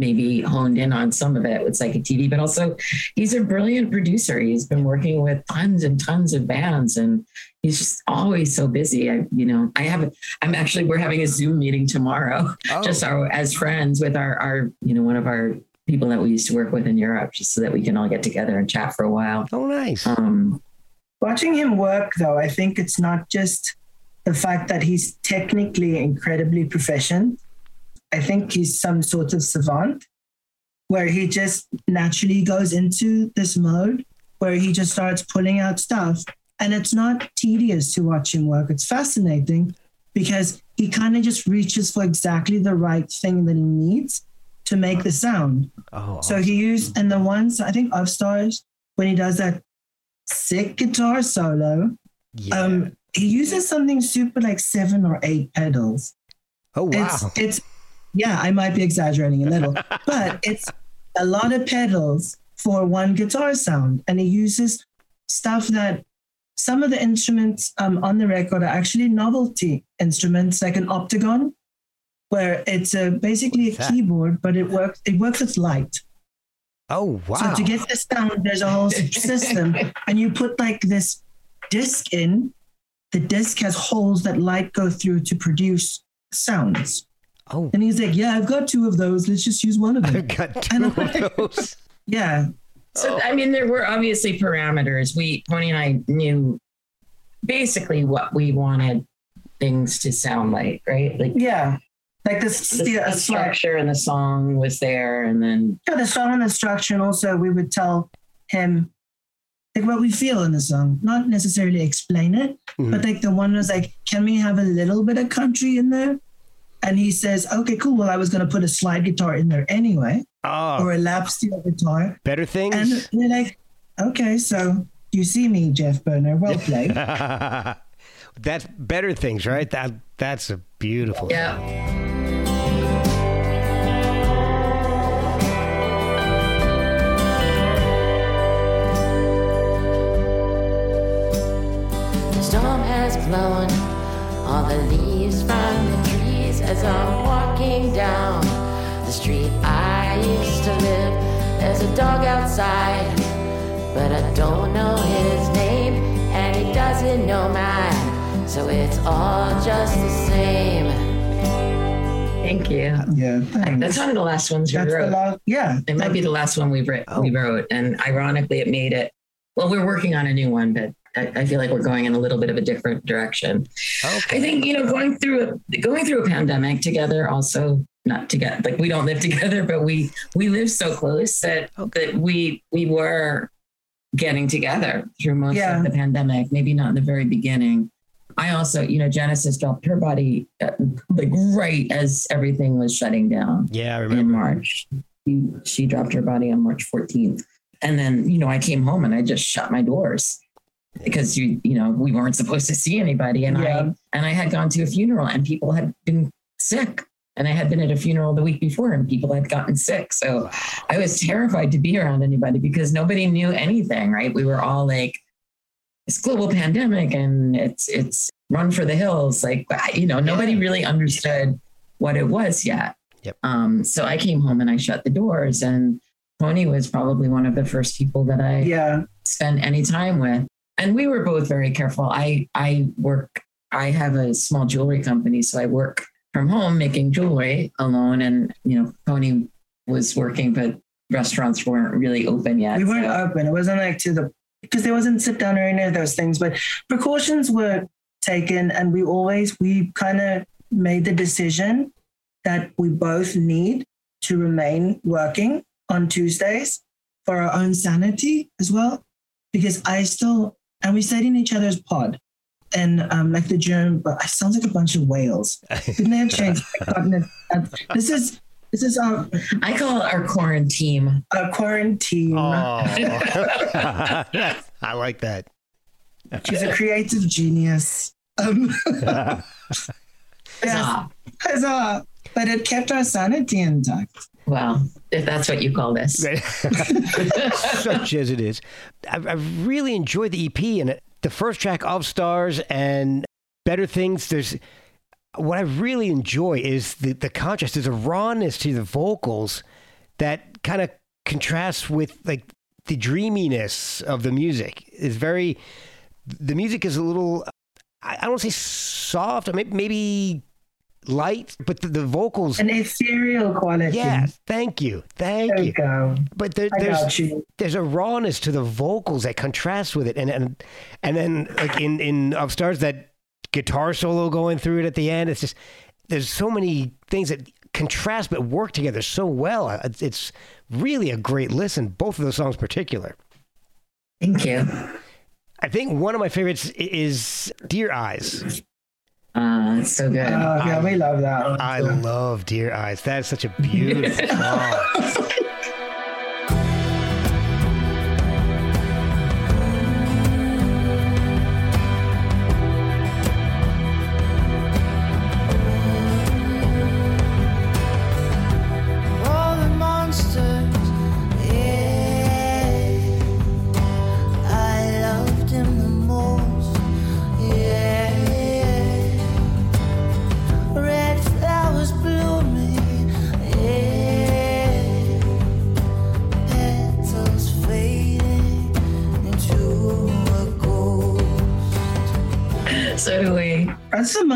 maybe honed in on some of it with Psychic TV, but also he's a brilliant producer. He's been working with tons and tons of bands, and he's just always so busy. I, you know, I have, I'm actually, we're having a Zoom meeting tomorrow, Oh. just our, as friends with our, our, you know, one of our people that we used to work with in Europe, just so that we can all get together and chat for a while. oh, nice. Um, Watching him work, though, I think it's not just the fact that he's technically incredibly proficient. I think he's some sort of savant where he just naturally goes into this mode where he just starts pulling out stuff. And it's not tedious to watch him work. It's fascinating because he kind of just reaches for exactly the right thing that he needs to make the sound. Oh, So he used, and the ones, I think, of stars, when he does that sick guitar solo, yeah. um, he uses something super like seven or eight pedals. oh, wow. It's, it's, yeah, I might be exaggerating a little, but it's a lot of pedals for one guitar sound. And he uses stuff that some of the instruments um, on the record are actually novelty instruments, like an Optigan, where it's a, basically a that? keyboard, but it works, it works with light. oh, wow. So to get the sound, there's a whole system, and you put like this disc in. The disc has holes that light go through to produce sounds. Oh, And he's like, "Yeah, I've got two of those. Let's just use one of them." I've got two And of I'm like- those. yeah, So I mean, there were obviously parameters. We Pony and I knew basically what we wanted things to sound like, right? Like yeah. Like this, the, the, the structure and the song was there, and then yeah, the song and the structure, and also we would tell him like what we feel in the song, not necessarily explain it, Mhm. but like the one was like, "Can we have a little bit of country in there?" And he says, "Okay, cool. Well, I was going to put a slide guitar in there anyway, Oh, or a lap steel guitar." better things. And we're like, "Okay, so you see me, Jeff Berner. Well played." That's better things, right? That that's a beautiful. Yeah. The storm has blown all the leaves from the trees as I'm walking down the street I used to live. There's a dog outside, but I don't know his name, and he doesn't know mine. So it's all just the same. Thank you. Yeah. That's one of the last ones we That's the wrote. last, yeah. It might be the last one we've writ- we oh. wrote, and ironically, it made it. Well, we're working on a new one, but I, I feel like we're going in a little bit of a different direction. Okay. I think you know, going through a going through a pandemic together, also not together. Like we don't live together, but we we live so close that that we we were getting together through most Yeah. of the pandemic. Maybe not in the very beginning. I also, you know, Genesis dropped her body uh, like right as everything was shutting down Yeah, I in. March. She, she dropped her body on March 14th. And then, you know, I came home and I just shut my doors because you, you know, we weren't supposed to see anybody. And Yeah. I and I had gone to a funeral and people had been sick. And I had been at a funeral the week before and people had gotten sick. So I was terrified to be around anybody because nobody knew anything, right? We were all like, it's global pandemic and it's it's run for the hills. Like you know, nobody really understood what it was yet. Yep. Um, so I came home and I shut the doors and Pony was probably one of the first people that I Yeah. spent any time with. And we were both very careful. I I work I have a small jewelry company, so I work from home making jewelry alone. And you know, Pony was working, but restaurants weren't really open yet. We weren't so- open. It wasn't like to the because there wasn't sit down or any of those things, but precautions were taken, and we always we kind of made the decision that we both need to remain working on Tuesdays for our own sanity as well, because I still and we stayed in each other's pod. And um, like the germ, but it sounds like a bunch of whales. Couldn't they have changed? my continent? Uh, This is this is our, I call it our quarantine. our quarantine. Oh, I like that. She's a creative genius. Um, yes, Huzzah. huzzah. But it kept our sanity intact. Well, if that's what you call this. Such as it is. I, I really enjoyed the EP and it- the first track of Stars and Better Things. There's what I really enjoy is the, the contrast. There's a rawness to the vocals that kind of contrasts with like the dreaminess of the music. It's very, the music is a little, I, I don't want to say soft, maybe, maybe light, but the, the vocals. An ethereal quality. Yes, thank you, thank There you. go. But there, I you. there's a rawness to the vocals that contrasts with it, and and and then like in in Of Stars that guitar solo going through it at the end. It's just there's so many things that contrast but work together so well. It's, it's really a great listen. Both of those songs, in particular. Thank you. I think one of my favorites is Dear Eyes. Uh, it's so good. Oh, yeah, we love that. one. I love Dear Eyes. That is such a beautiful song.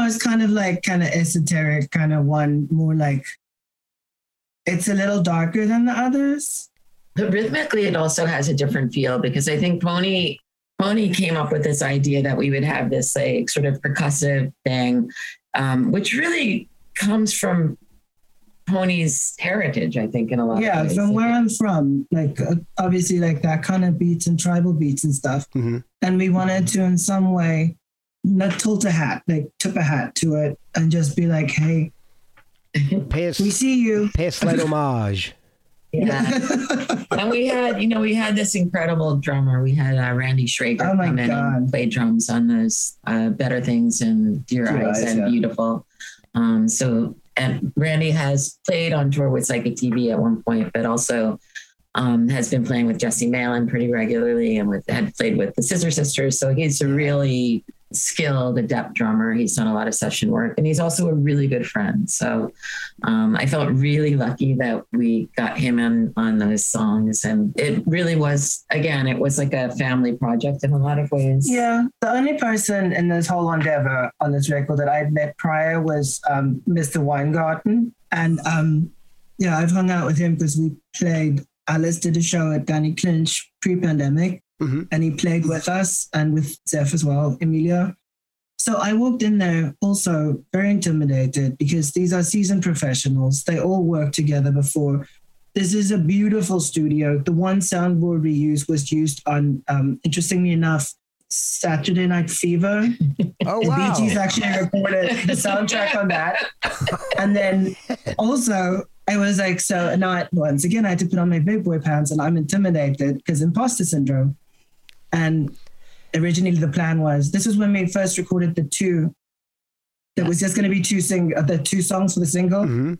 That's the kind of like kind of esoteric kind of one, more like it's a little darker than the others. But rhythmically, it also has a different feel because I think Pony Pony came up with this idea that we would have this like sort of percussive thing, um, which really comes from Pony's heritage. I think in a lot Yeah, of ways. from where I'm from, like uh, obviously like that kind of beats and tribal beats and stuff. Mhm. And we wanted to in some way not tilt a hat, like tip a hat to it and just be like, hey, Pay we see you. pay a slight homage. Yeah. and we had, you know, we had this incredible drummer. We had uh, Randy Schrager Oh come in God. and play drums on those uh, Better Things and Dear, Dear Eyes, Eyes, and yeah. Beautiful. Um, so, and Randy has played on tour with Psychic TV at one point, but also um, has been playing with Jesse Malin pretty regularly and with had played with the Scissor Sisters. So he's a really skilled, adept drummer. He's done a lot of session work and he's also a really good friend. So um, I felt really lucky that we got him in on those songs. And it really was, again, it was like a family project in a lot of ways. Yeah, the only person in this whole endeavor on this record that I'd met prior was um, Mr. Weingarten. And um, yeah, I've hung out with him because we played, Alice did a show at Danny Clinch pre Mhm. and he played with us and with Zeph as well, Emilia. So I walked in there also very intimidated because these are seasoned professionals. They all worked together before. This is a beautiful studio. The one soundboard we used was used on, um, interestingly enough, Saturday Night Fever. Oh The wow! Bee Gees actually recorded the soundtrack on that. And then also, I was like, so now I, once again, I had to put on my big boy pants and I'm intimidated because imposter syndrome. And originally the plan was this is when we first recorded the two. There was just going to be two sing uh, the two songs for the single. Mhm.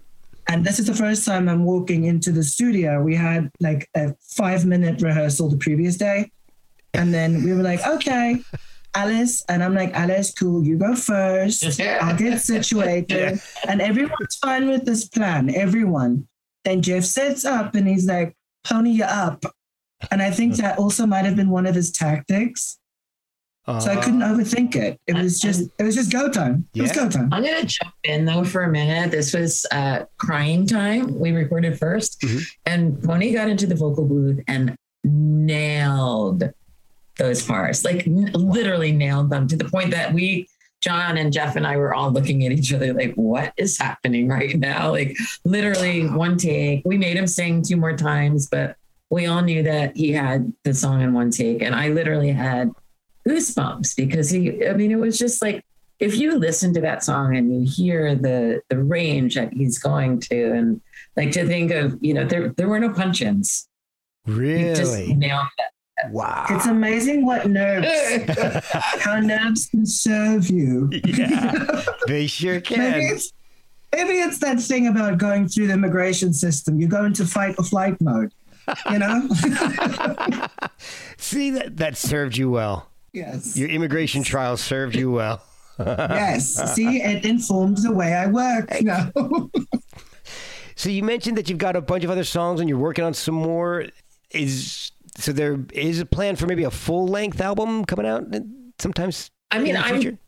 And this is the first time I'm walking into the studio. We had like a five minute rehearsal the previous day. And then we were like, okay, Alice. And I'm like, Alice, cool, you go first. I'll get situated. And everyone's fine with this plan, everyone. Then Jeff sets up and he's like, pony you up. And I think that also might have been one of his tactics. So I couldn't overthink it. It was just, it was just go time. It was go time. I'm going to jump in though for a minute. This was uh, crying time. We recorded 1st Mhm. and Pony got into the vocal booth and nailed those parts, like n- literally nailed them to the point that we, John and Jeff and I were all looking at each other like, what is happening right now? Like literally one take. We made him sing two more times, but we all knew that he had the song in one take. And I literally had goosebumps because he, I mean, it was just like, if you listen to that song and you hear the the range that he's going to and like to think of you know there there were no punch-ins He just really nailed wow. It's amazing what nerves, how nerves can serve you. yeah, they sure Maybe it's, maybe it's that thing about going through the immigration system. You go into fight or flight mode, you know? See that that served you well. yes. Your immigration trial served you well. Yes. See, it informs the way I work. You know? So you mentioned that you've got a bunch of other songs and you're working on some more. Is so there is a plan for maybe a full length album coming out sometimes I mean in the I'm future?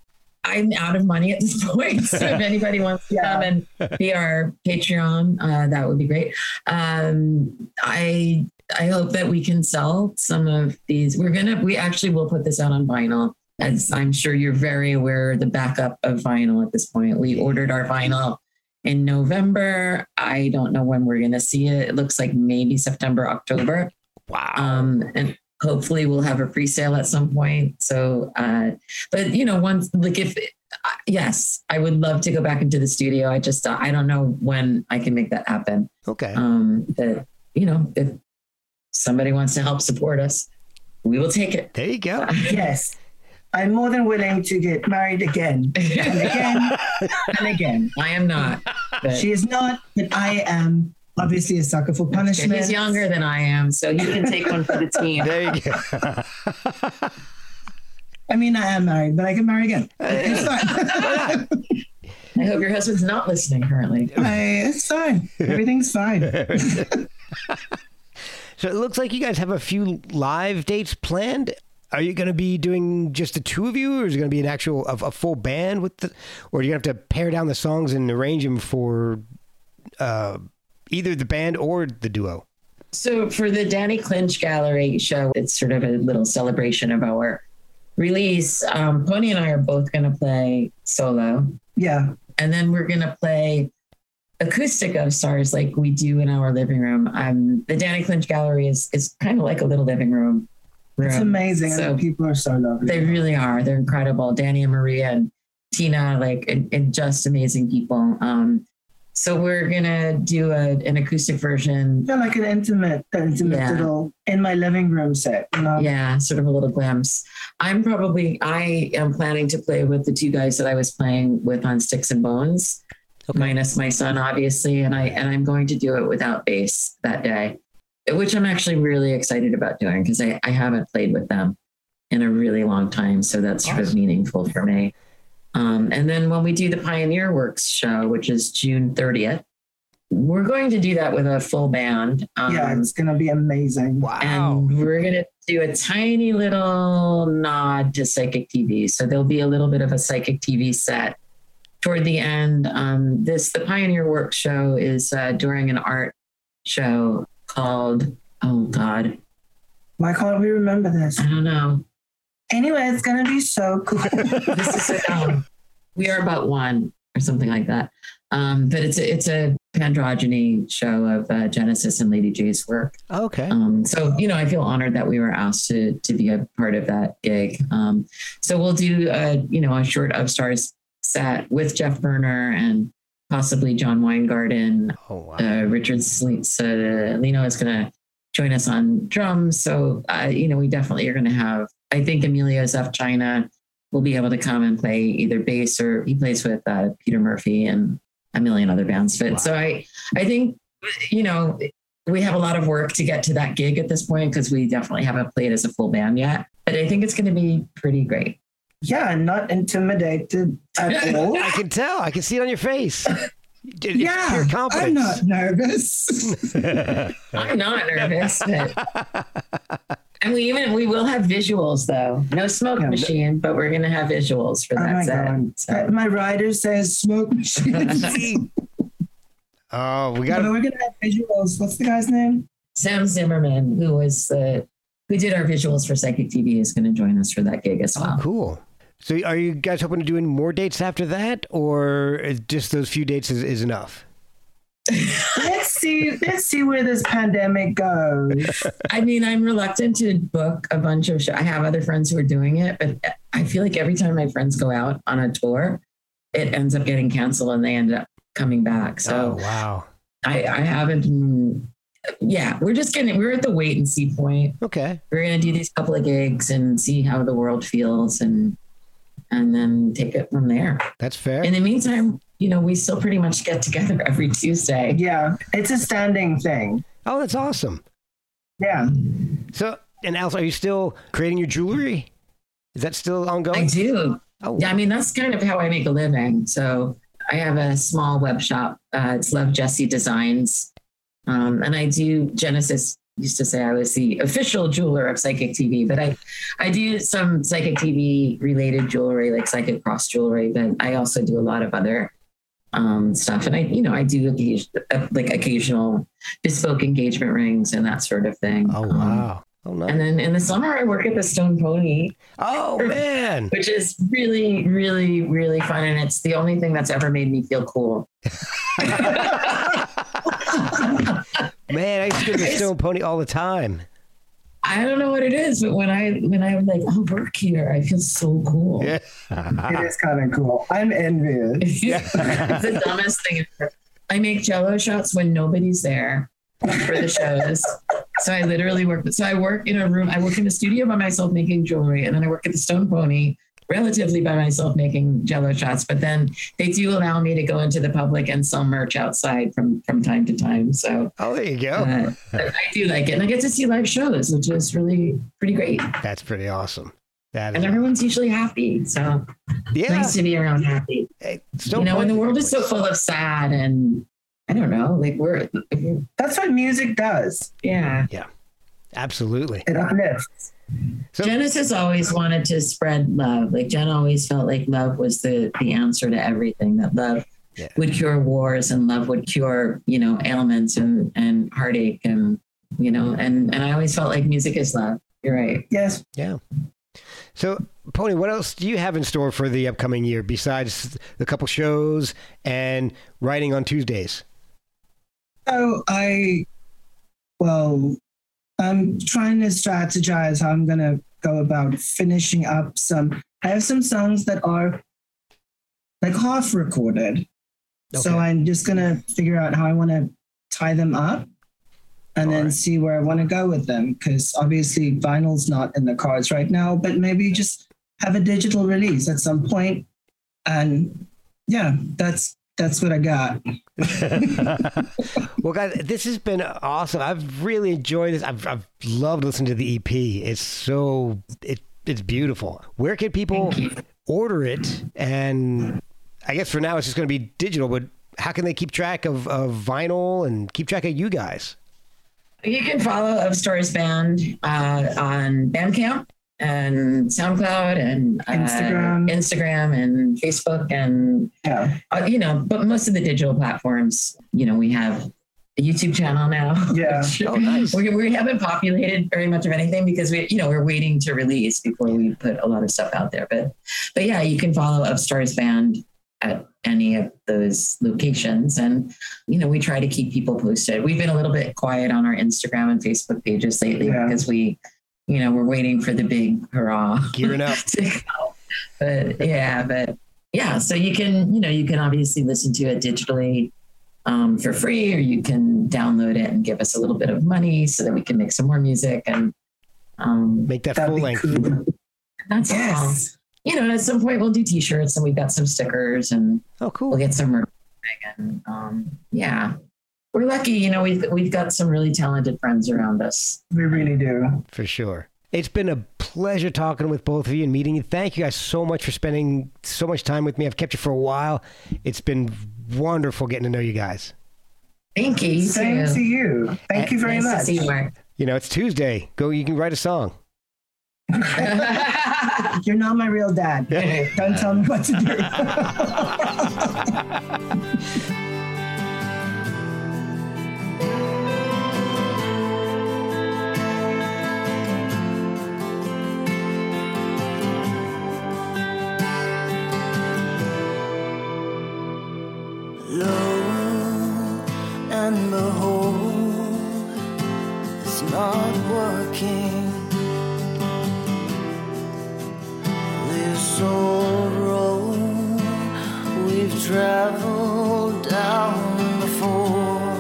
I'm out of money at this point. So if anybody wants to come and be our Patreon, uh, that would be great. Um, I I hope that we can sell some of these. We're gonna we actually will put this out on vinyl. As I'm sure you're very aware, the backup of vinyl at this point. We ordered our vinyl in November. I don't know when we're gonna see it. It looks like maybe September, October. Wow. Um, and hopefully we'll have a pre-sale at some point. So, uh, but you know, once like if uh, yes, I would love to go back into the studio. I just uh, I don't know when I can make that happen. okay. Um, that you know, if somebody wants to help support us, we will take it. there you go. yes. I'm more than willing to get married again and again and again. I am not. But She is not, but I am obviously a sucker for punishment. he's younger than I am, so he can take one for the team. There you go. I mean, I am married, but I can marry again. It's fine. I hope your husband's not listening currently. I, it's fine. Everything's fine. so it looks like you guys have a few live dates planned. Are you going to be doing just the two of you, or is it going to be an actual a, a full band with the, or are you going to have to pare down the songs and arrange them for uh, either the band or the duo? So for the Danny Clinch Gallery show, it's sort of a little celebration of our release. Um, Pony and I are both going to play solo, Yeah. and then we're going to play acoustic of stars like we do in our living room. Um, the Danny Clinch Gallery is is kind of like a little living room. It's amazing. So- people are so lovely. They really are. They're incredible. Danny and Maria and Tina, like, and, and just amazing people. Um, So we're gonna do a, an acoustic version. Yeah, like an intimate, an intimate Yeah. little in my living room set. You know? Yeah, sort of a little glimpse. I'm probably I am planning to play with the two guys that I was playing with on Sticks and Bones, minus my son, obviously, and I and I'm going to do it without bass that day, which I'm actually really excited about doing because I, I haven't played with them in a really long time, so that's sort of meaningful for me. Um, and then when we do the Pioneer Works show, which is June 30th, we're going to do that with a full band. Um, Yeah, it's gonna be amazing. Wow. and we're going to do a tiny little nod to psychic TV. So there'll be a little bit of a psychic TV set toward the end. Um, this, the Pioneer Work show, is uh, during an art show called, oh God, Why can't we remember this? I don't know. Anyway, it's gonna be so cool. This is um, We Are About One or something like that. Um, but it's a, it's a androgyny show of uh, Genesis and Lady Jaye's work. Okay. Um, so you know, I feel honored that we were asked to to be a part of that gig. Um, so we'll do a you know a short Of Stars set with Jeff Berner and possibly John Weingarten. Oh wow. Uh, Richard Sleets, uh, Lino is going to join us on drums. So uh, you know, we definitely are going to have. I think Emilio F. China will be able to come and play either bass or he plays with uh, Peter Murphy and a million other bands. But so I, I think you know we have a lot of work to get to that gig at this point because we definitely haven't played as a full band yet. But I think it's going to be pretty great. yeah, not intimidated at all. I can tell. I can see it on your face. It- It's yeah, pure I'm not nervous. I'm not nervous, but and we even we will have visuals though. No smoke Yeah. machine, but we're gonna have visuals for Oh that my set. god! So- uh, My rider says smoke machine. oh, we but got we're gonna have visuals. What's the guy's name? Sam Zimmerman, who was the who did our visuals for Psychic TV, is going to join us for that gig as Oh, well. cool. So, are you guys hoping to do any more dates after that, or just those few dates is, is enough? Let's see. Let's see where this pandemic goes. I mean, I'm reluctant to book a bunch of shows. I have other friends who are doing it, but I feel like every time my friends go out on a tour, it ends up getting canceled and they end up coming back. So oh, wow. I, I haven't. Yeah, we're just gonna we're at the wait and see point. Okay. We're gonna do these couple of gigs and see how the world feels and and then take it from there. That's fair. In the meantime, you know, we still pretty much get together every Tuesday. Yeah, it's a standing thing. oh, that's awesome. Yeah. So, and Alice, are you still creating your jewelry? Is that still ongoing? I do. Oh, Yeah, I mean that's kind of how I make a living. So I have a small web shop. Uh, it's Love Jesse Designs, um, and I do. Genesis used to say I was the official jeweler of Psychic TV, but I I do some Psychic TV related jewelry, like Psychic Cross jewelry. But I also do a lot of other um, stuff, and I you know I do uh, like occasional bespoke engagement rings and that sort of thing. oh Um, wow. Oh, no. and then in the summer, I work at the Stone Pony oh, man. which is really, really, really fun. And it's the only thing that's ever made me feel cool. Man, I used to go to the Stone Pony all the time. I don't know what it is, but when I when I'm like, I'll work here, I feel so cool. Yeah. It is kind of cool. I'm envious. it's the dumbest thing ever. I make jello shots when nobody's there for the shows. So I literally work. So I work in a room. I work in a studio by myself making jewelry, and then I work at the Stone Pony relatively by myself making jello shots. But then they do allow me to go into the public and sell merch outside from from time to time. So Oh, there you go. uh, I do like it, and I get to see live shows, which is really pretty great. That's pretty awesome. That And is, everyone's usually happy, so yeah. nice to be around happy. Hey, Stone you know, when the world is so full of sad and I don't know, like we're That's what music does. Yeah. Yeah. Absolutely. It uplifts. So- Genesis always wanted to spread love. Like Gen always felt like love was the the answer to everything. That love Yeah. would cure wars and love would cure you know ailments and and heartache and you know and and I always felt like music is love. You're right. Yes. Yeah. So, Pony, what else do you have in store for the upcoming year besides the couple shows and writing on Tuesdays? So I, well, I'm trying to strategize how I'm gonna go about finishing up some. I have some songs that are like half recorded. So I'm just gonna figure out how I want to tie them up, and then Alright. see where I want to go with them. Because obviously vinyl's not in the cards right now, but maybe just have a digital release at some point, and yeah, that's that's what I got. well, guys, this has been awesome. I've really enjoyed this. I've, I've loved listening to the EP. It's so it it's beautiful. Where can people order it? And I guess for now it's just going to be digital. But how can they keep track of, of vinyl and keep track of you guys? You can follow Of Stars Band uh, on Bandcamp and SoundCloud and uh, Instagram. Instagram and Facebook and Yeah, uh, you know, but most of the digital platforms, you know, we have a YouTube channel now. Yeah. which Oh, nice. We, we haven't populated very much of anything because we, you know, we're waiting to release before we put a lot of stuff out there. But, but yeah, you can follow Of Stars Band at any of those locations, and you know, we try to keep people posted. We've been a little bit quiet on our Instagram and Facebook pages lately Yeah. because we, you know, we're waiting for the big hurrah Gearing up. to go. But yeah, but yeah, so you can, you know, you can obviously listen to it digitally um, for free, or you can download it and give us a little bit of money so that we can make some more music. And um, Make that that'd full be length. cool. that's all. You know, at some point we'll do t-shirts and we've got some stickers and Oh, cool. we'll get some merch. And um, yeah, we're lucky. You know, we've we've got some really talented friends around us. We really do. For sure. It's been a pleasure talking with both of you and meeting you. Thank you guys so much for spending so much time with me. I've kept you for a while. It's been wonderful getting to know you guys. Thank you. you Same too. to you. Thank you very nice much. To see you, Mark. You know, it's Tuesday. Go, you can write a song. You're not my real dad. Don't tell me what to do. and behold, it's not working. This old road we've traveled down before.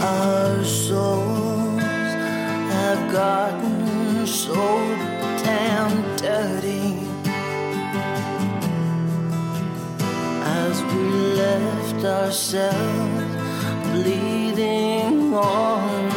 Our souls have gotten so we left ourselves bleeding on